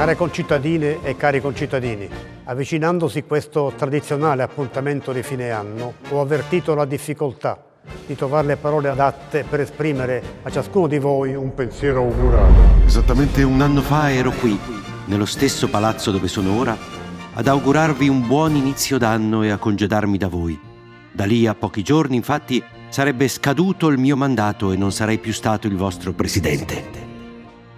Care concittadine e cari concittadini, avvicinandosi questo tradizionale appuntamento di fine anno, ho avvertito la difficoltà di trovare le parole adatte per esprimere a ciascuno di voi un pensiero augurale. Esattamente un anno fa ero qui, nello stesso palazzo dove sono ora, ad augurarvi un buon inizio d'anno e a congedarmi da voi. Da lì a pochi giorni, infatti, sarebbe scaduto il mio mandato e non sarei più stato il vostro presidente.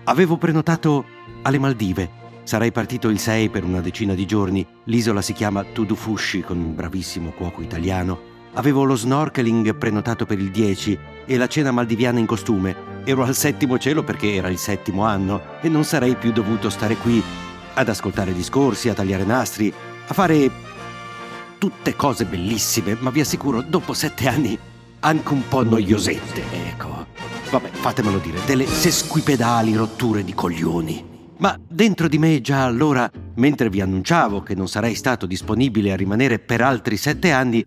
Avevo prenotato alle Maldive. Sarei partito il 6 per una decina di giorni. L'isola si chiama Tudufushi con un bravissimo cuoco italiano. Avevo lo snorkeling prenotato per il 10 e la cena maldiviana in costume. Ero al settimo cielo perché era il settimo anno e non sarei più dovuto stare qui ad ascoltare discorsi, a tagliare nastri, a fare tutte cose bellissime, ma vi assicuro, dopo sette anni anche un po' noiosette, ecco. Vabbè, fatemelo dire, delle sesquipedali rotture di coglioni. Ma dentro di me già allora, mentre vi annunciavo che non sarei stato disponibile a rimanere per altri sette anni,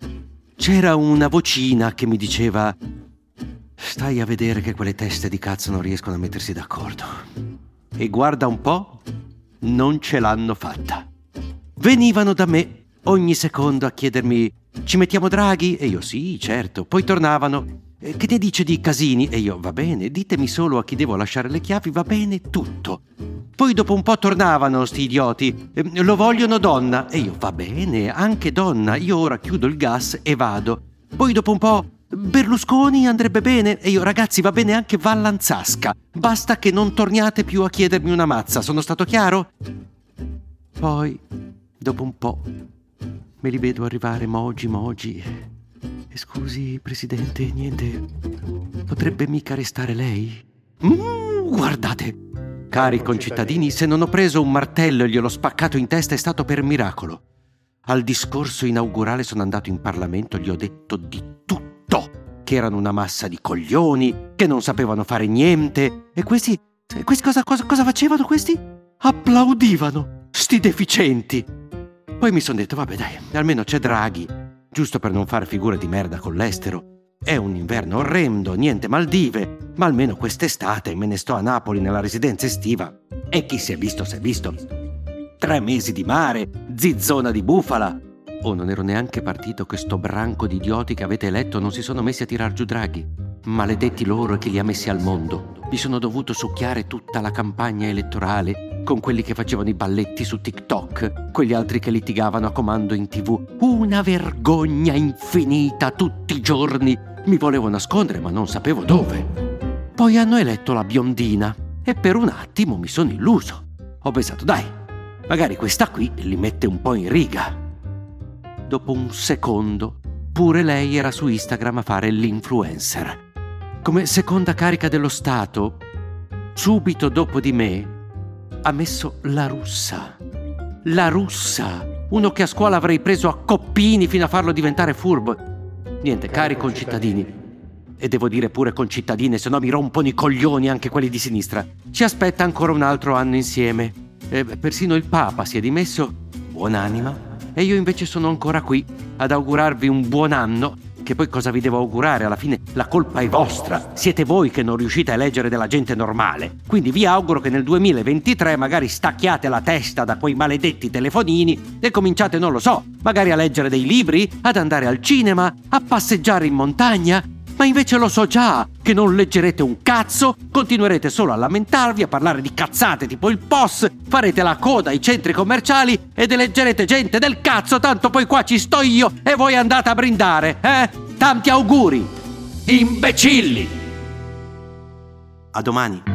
c'era una vocina che mi diceva Stai a vedere che quelle teste di cazzo non riescono a mettersi d'accordo. E guarda un po', non ce l'hanno fatta. Venivano da me ogni secondo a chiedermi ci mettiamo Draghi? E io sì, certo. Poi tornavano eh, che ne dice di casini? E io, va bene, ditemi solo a chi devo lasciare le chiavi, va bene, tutto. Poi dopo un po' tornavano sti idioti, eh, lo vogliono donna. E io, va bene, anche donna, io ora chiudo il gas e vado. Poi dopo un po', Berlusconi andrebbe bene? E io, ragazzi, va bene anche Vallanzasca. Basta che non torniate più a chiedermi una mazza, sono stato chiaro? Poi, dopo un po', me li vedo arrivare mogi mogi Scusi, Presidente, niente. Potrebbe mica restare lei? Mm, guardate! Cari concittadini, se non ho preso un martello e gliel'ho spaccato in testa è stato per miracolo. Al discorso inaugurale sono andato in Parlamento e gli ho detto di tutto. Che erano una massa di coglioni, che non sapevano fare niente. E questi... questi cosa, cosa, cosa facevano questi? Applaudivano! Sti deficienti! Poi mi sono detto, vabbè dai, almeno c'è Draghi giusto per non fare figure di merda con l'estero. È un inverno orrendo, niente Maldive, ma almeno quest'estate me ne sto a Napoli nella residenza estiva e chi si è visto si è visto. Tre mesi di mare, zizzona di bufala. Oh, non ero neanche partito che sto branco di idioti che avete eletto non si sono messi a tirar giù Draghi. Maledetti loro e chi li ha messi al mondo. Mi sono dovuto succhiare tutta la campagna elettorale con quelli che facevano i balletti su TikTok, quegli altri che litigavano a comando in tv. Una vergogna infinita tutti i giorni. Mi volevo nascondere ma non sapevo dove. Poi hanno eletto la biondina e per un attimo mi sono illuso. Ho pensato, dai, magari questa qui li mette un po' in riga. Dopo un secondo, pure lei era su Instagram a fare l'influencer. Come seconda carica dello Stato, subito dopo di me, ha messo la russa. La russa! Uno che a scuola avrei preso a coppini fino a farlo diventare furbo. Niente, cari concittadini. E devo dire pure concittadine, se no mi rompono i coglioni anche quelli di sinistra. Ci aspetta ancora un altro anno insieme. E persino il Papa si è dimesso, buonanima, e io invece sono ancora qui ad augurarvi un buon anno che poi cosa vi devo augurare? Alla fine la colpa è vostra. Siete voi che non riuscite a eleggere della gente normale. Quindi vi auguro che nel 2023 magari stacchiate la testa da quei maledetti telefonini e cominciate, non lo so, magari a leggere dei libri, ad andare al cinema, a passeggiare in montagna, ma invece lo so già che non leggerete un cazzo, continuerete solo a lamentarvi, a parlare di cazzate tipo il POS, farete la coda ai centri commerciali ed eleggerete gente del cazzo, tanto poi qua ci sto io e voi andate a brindare, eh? Tanti auguri! Imbecilli! A domani!